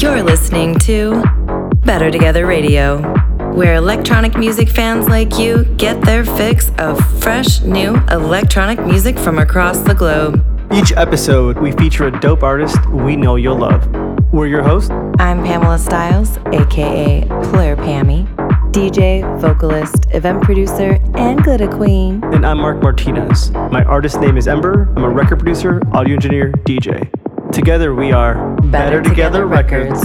You're listening to Better Together Radio, where electronic music fans like you get their fix of fresh, new electronic music from across the globe. Each episode, we feature a dope artist we know you'll love. We're your hosts. I'm Pamela Styles, aka Plur Pammy, DJ, vocalist, event producer, and glitter queen. And I'm Mark Martinez. My artist name is Ember. I'm a record producer, audio engineer, DJ. Together we are Better, Better Together, Together Records.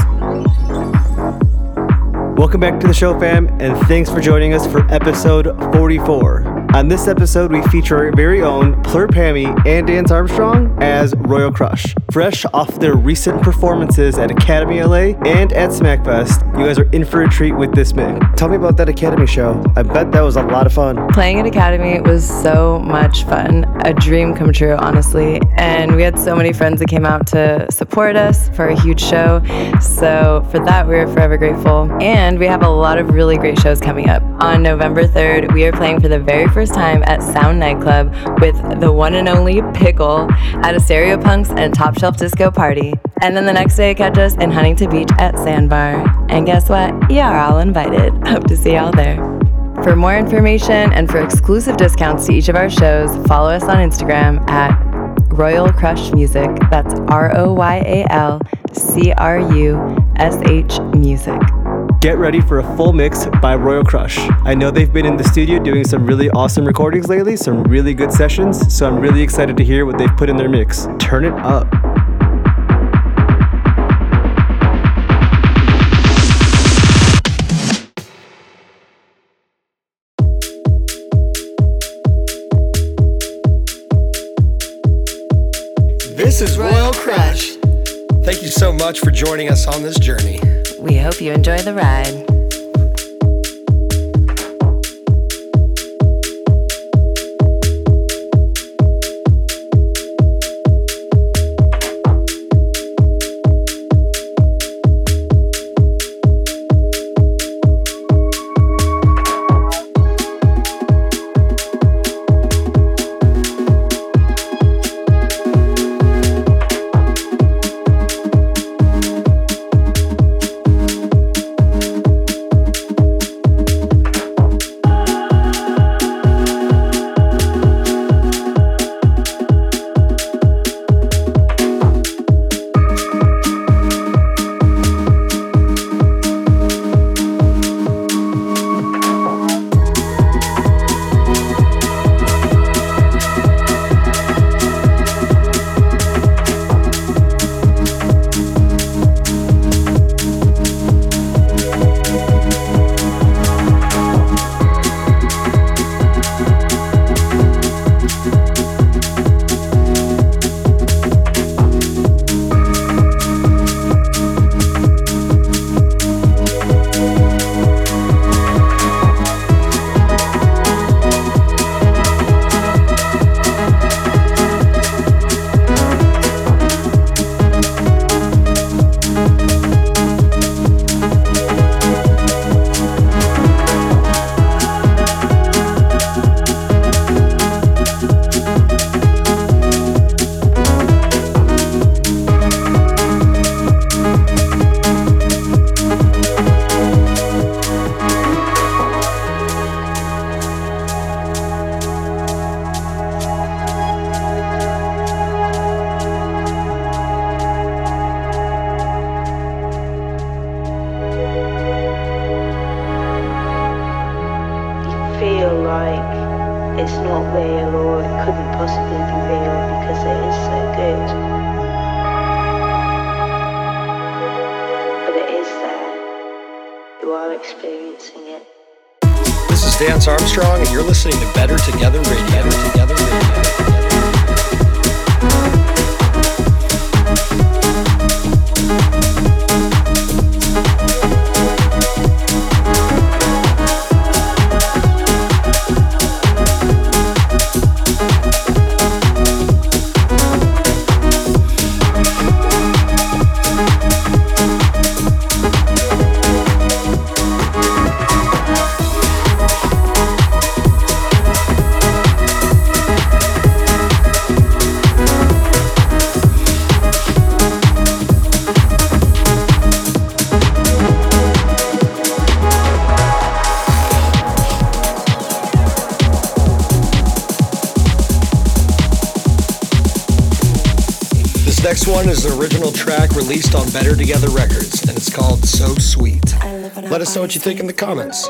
Welcome back to the show, fam, and thanks for joining us for episode 44. On this episode, we feature our very own Plur Pammy and Dance Armstrong as Royal Crush. Fresh off their recent performances at Academy LA and at Smackfest, you guys are in for a treat with this mix. Tell me about that Academy show. I bet that was a lot of fun. Playing at Academy was so much fun. A dream come true, honestly. And we had so many friends that came out to support us for a huge show. So for that, we are forever grateful. And we have a lot of really great shows coming up. On November 3rd, we are playing for the very first time at Sound Nightclub with the one and only Pickle at a Stereopunks and Top Shelf Disco party. And then the next day, catch us in Huntington Beach at Sandbar. And guess what? You are all invited. Hope to see y'all there. For more information and for exclusive discounts to each of our shows, follow us on Instagram at Royal Crush Music. That's R O Y A L C R U S H Music. Get ready for a full mix by Royal Crush. I know they've been in the studio doing some really awesome recordings lately, some really good sessions, so I'm really excited to hear what they've put in their mix. Turn it up. This is Royal Crush. Thank you so much for joining us on this journey. We hope you enjoy the ride. You think in the comments.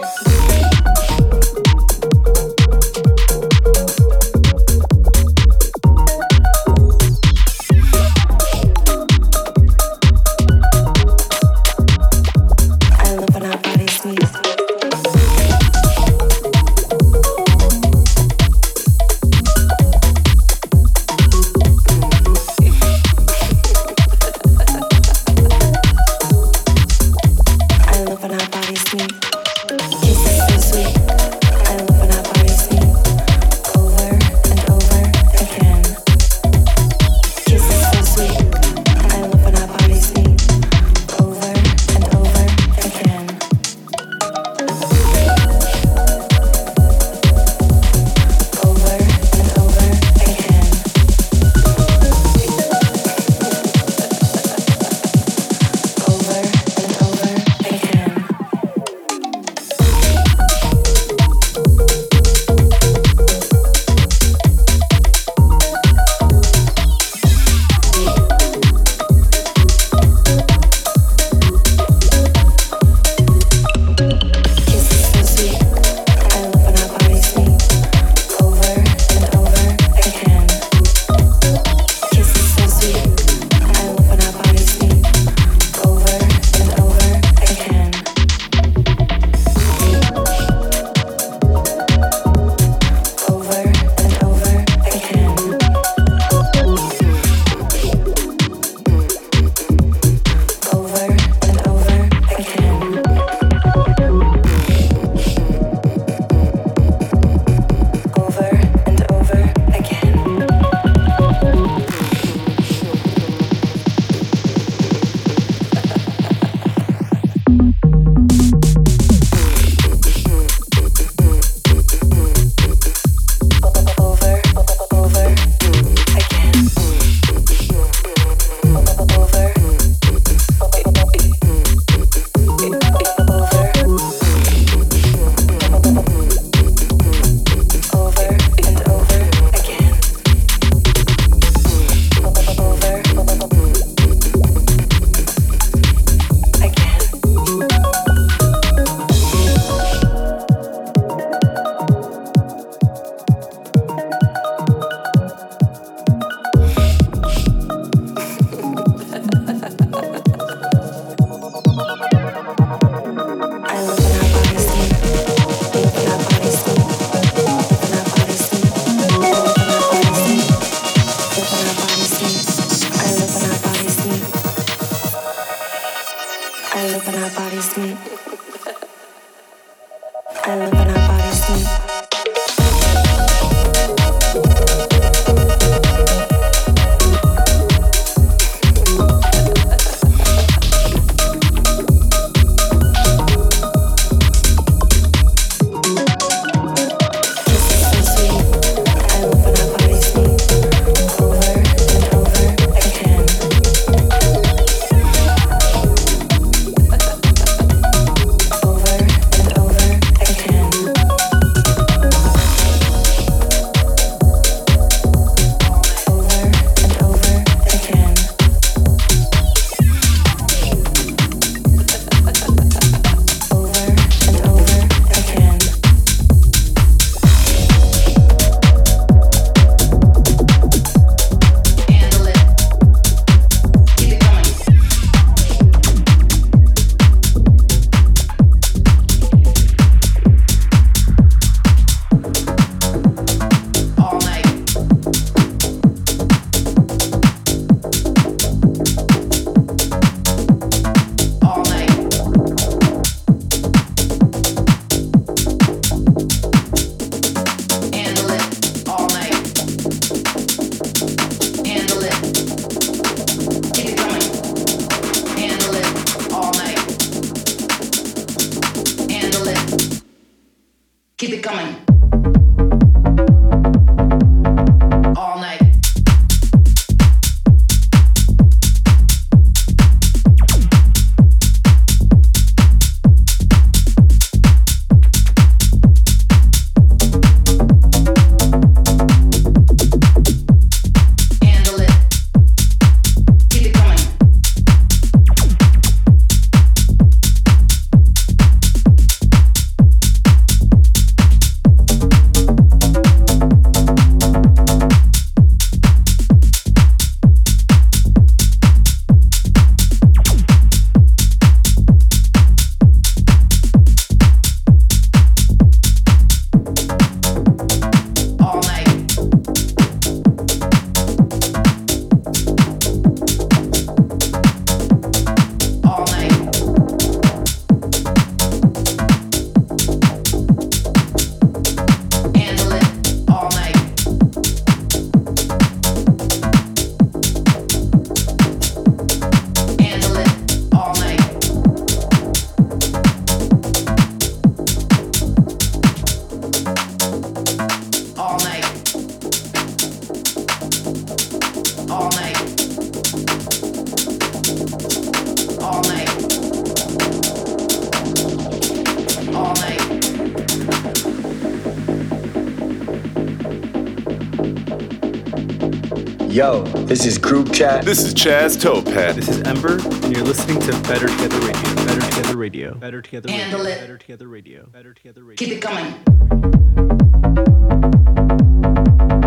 Yo, this is Group Chat. This is Chaz Topaz. This is Ember, and you're listening to Better Together Radio. Better Together Radio. Better Together Radio. Handle it. Better Together Radio. Better Together Radio. Keep it coming.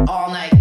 All night.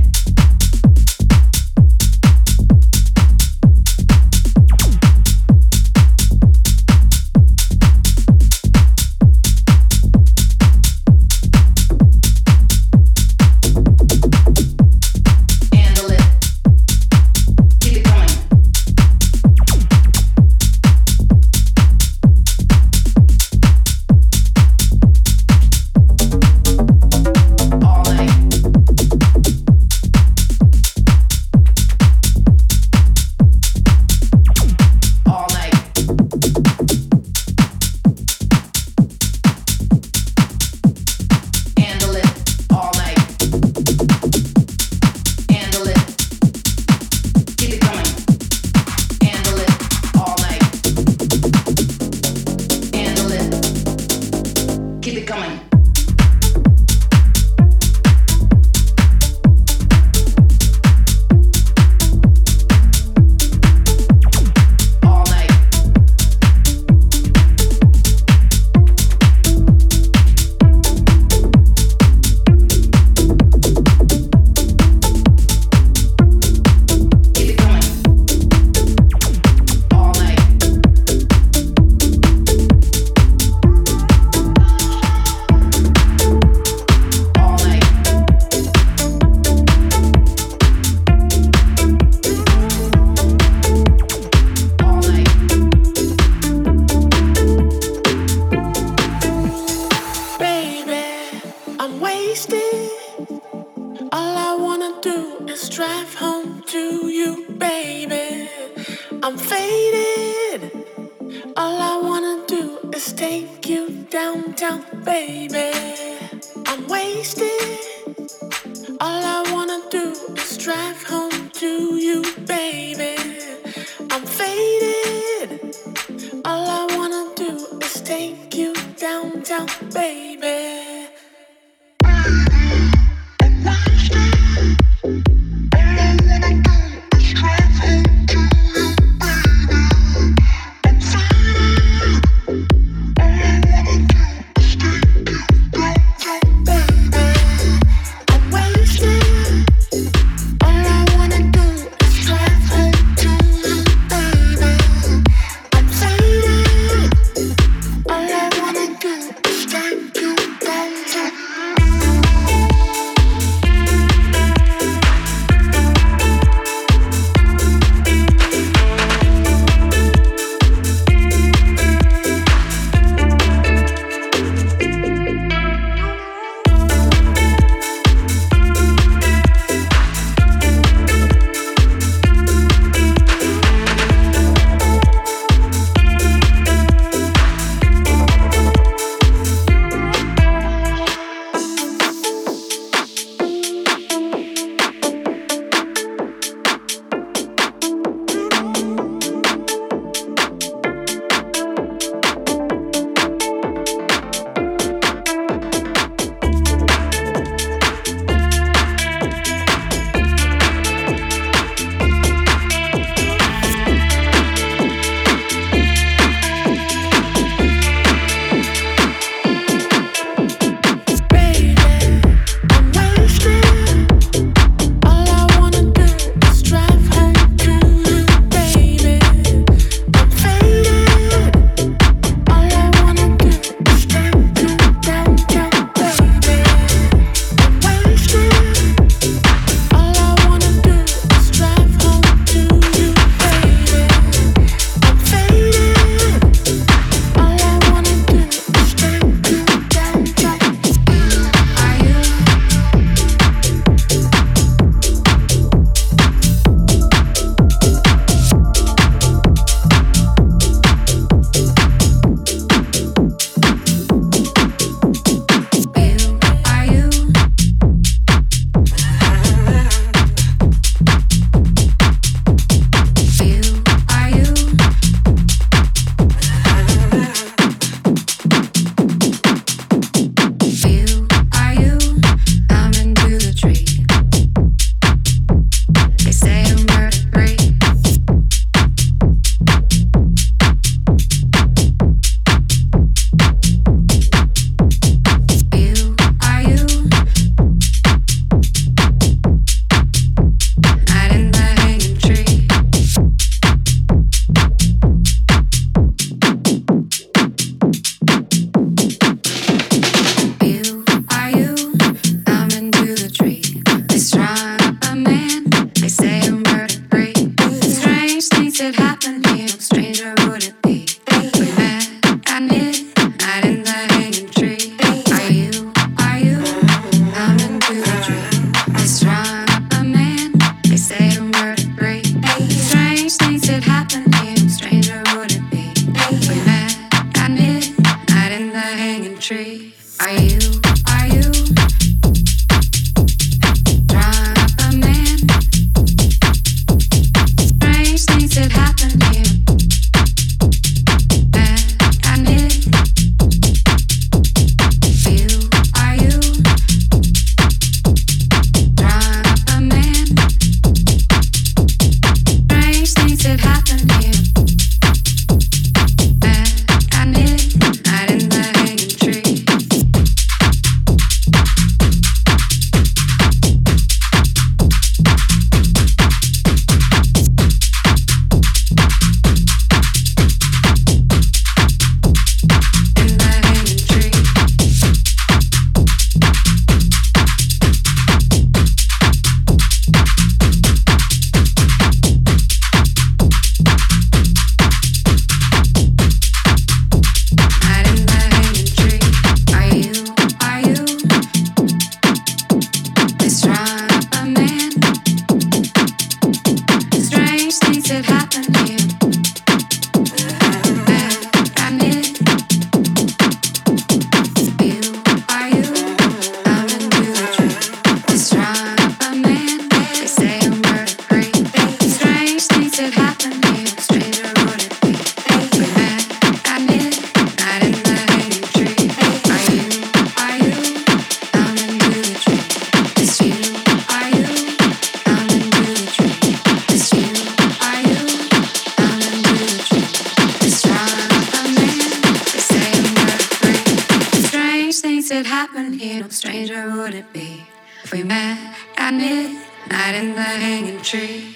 Stranger would it be if we met at midnight in the hanging tree?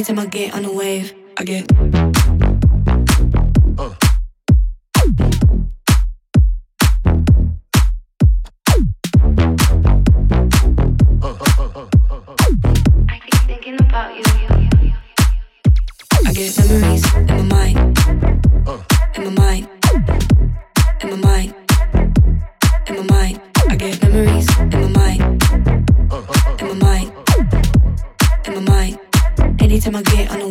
Anytime I get on a wave, I get. I keep thinking about you. I get on the wave, I get. Anytime I get on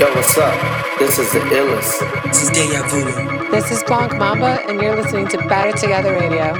Yo, what's up? This is the illest. This is Deja Vu. This is Bonk Mamba, and you're listening to Better Together Radio.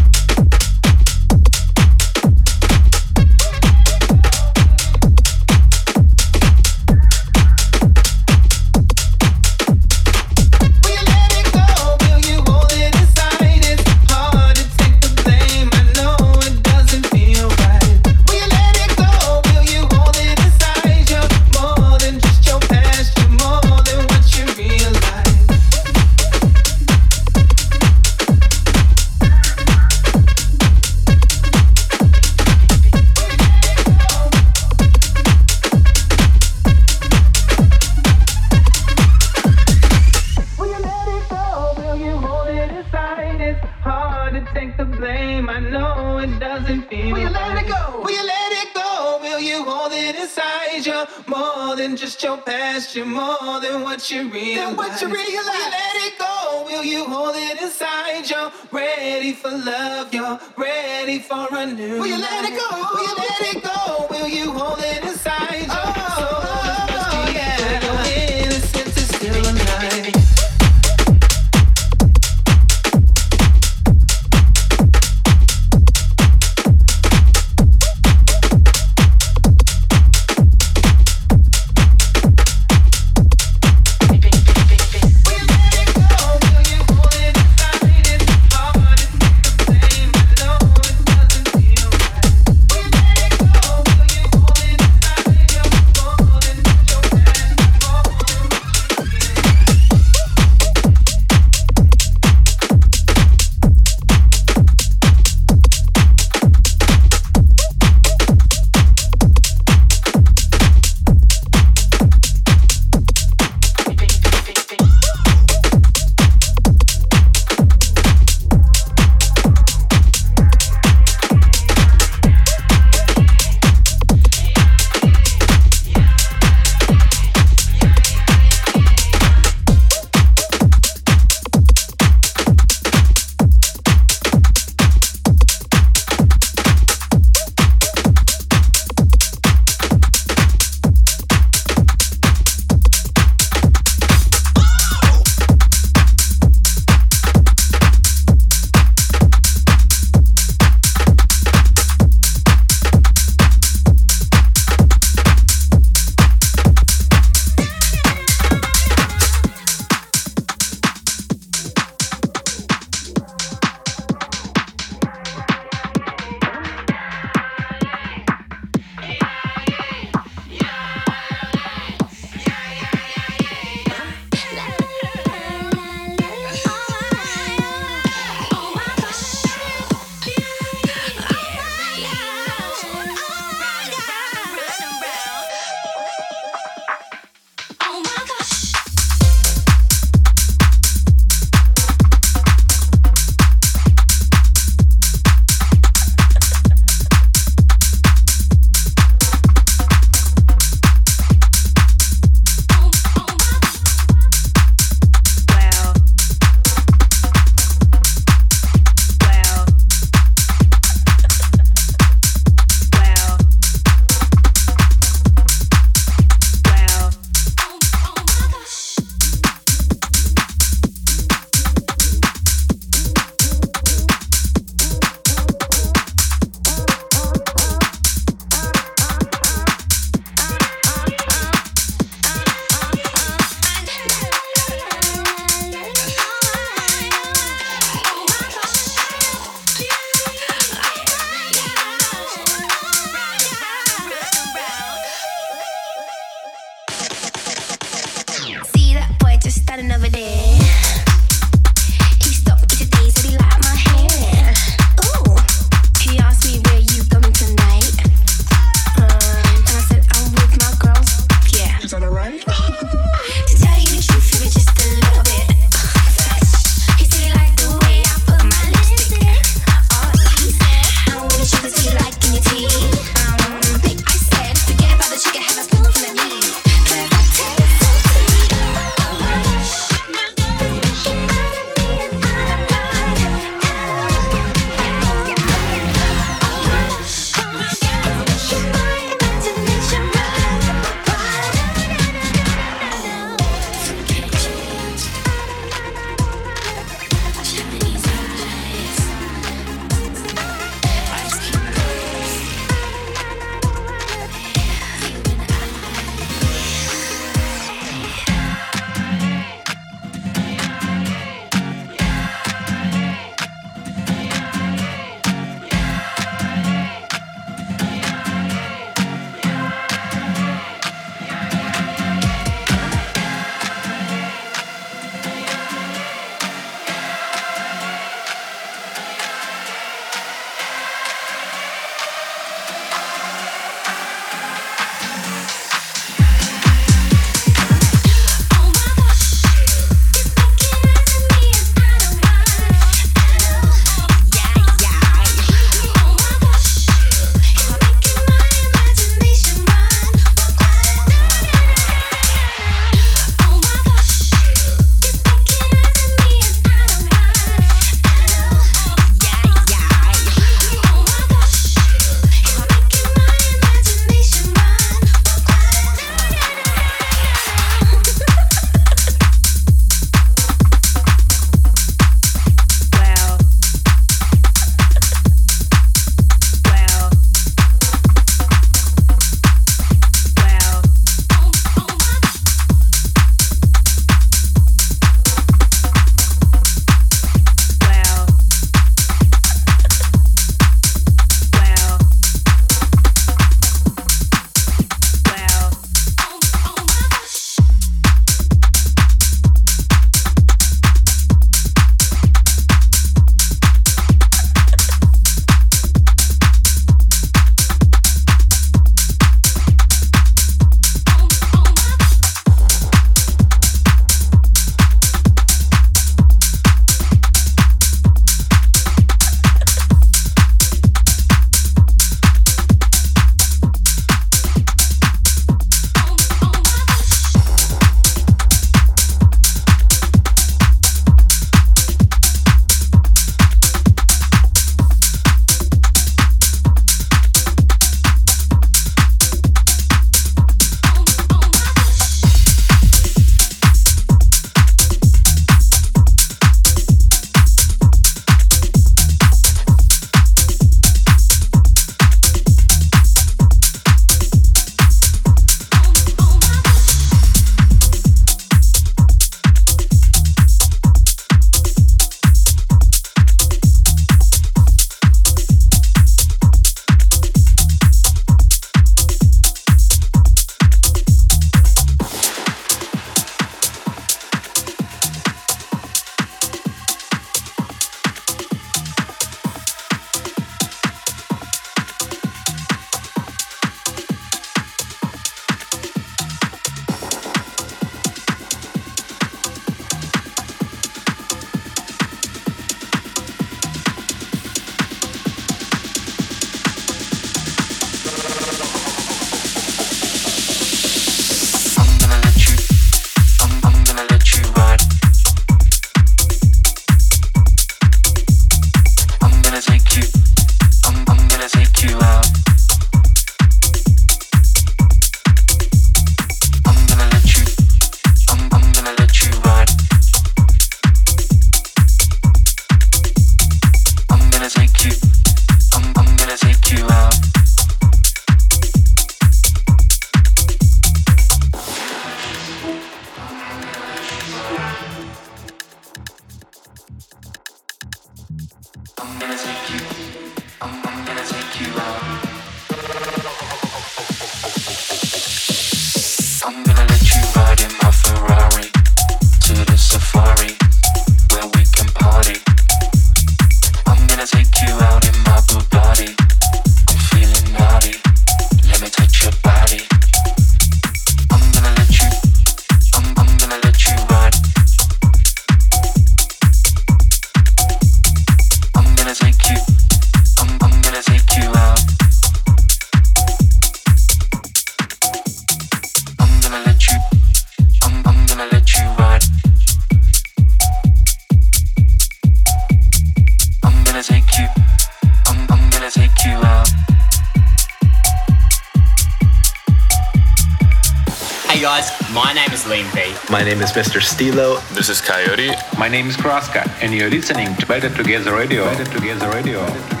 Name is Mr. Stilo. This is Coyote. My name is Kraska, and you're listening to Better Together Radio. Better Together Radio. Better Together.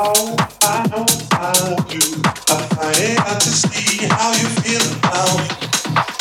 Anything and I'll listen.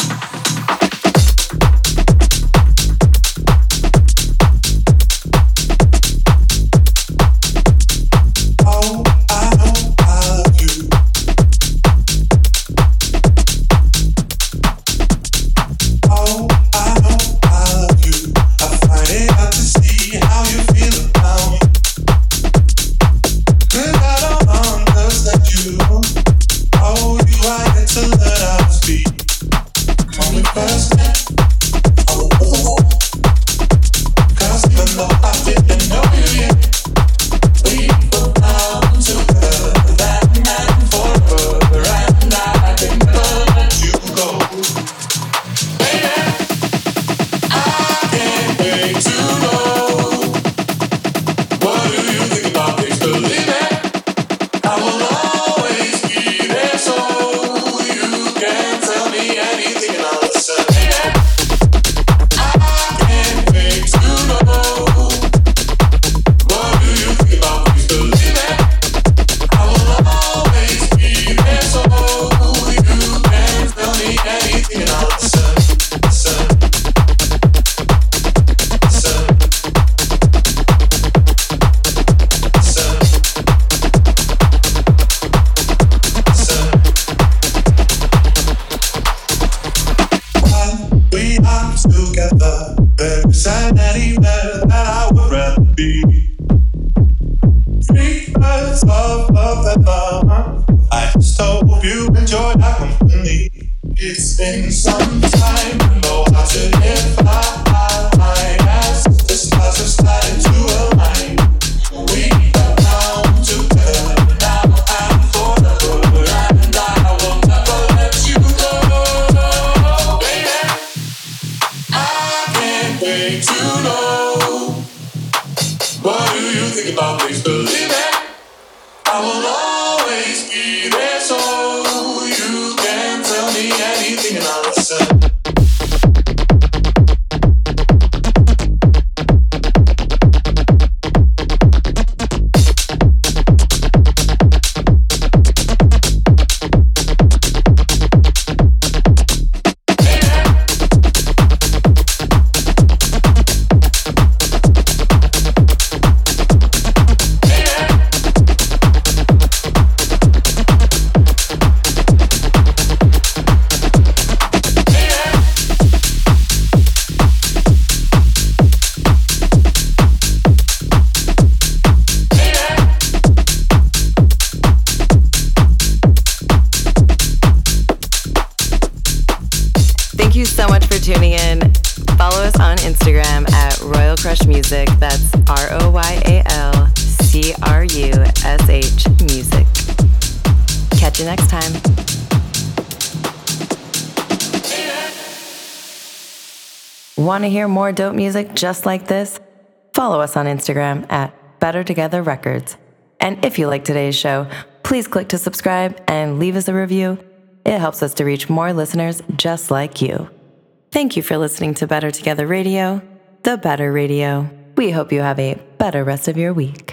Want to hear more dope music just like this? Follow us on Instagram at Better Together Records. And if you like today's show, please click to subscribe and leave us a review. It helps us to reach more listeners just like you. Thank you for listening to Better Together Radio, the better radio. We hope you have a better rest of your week.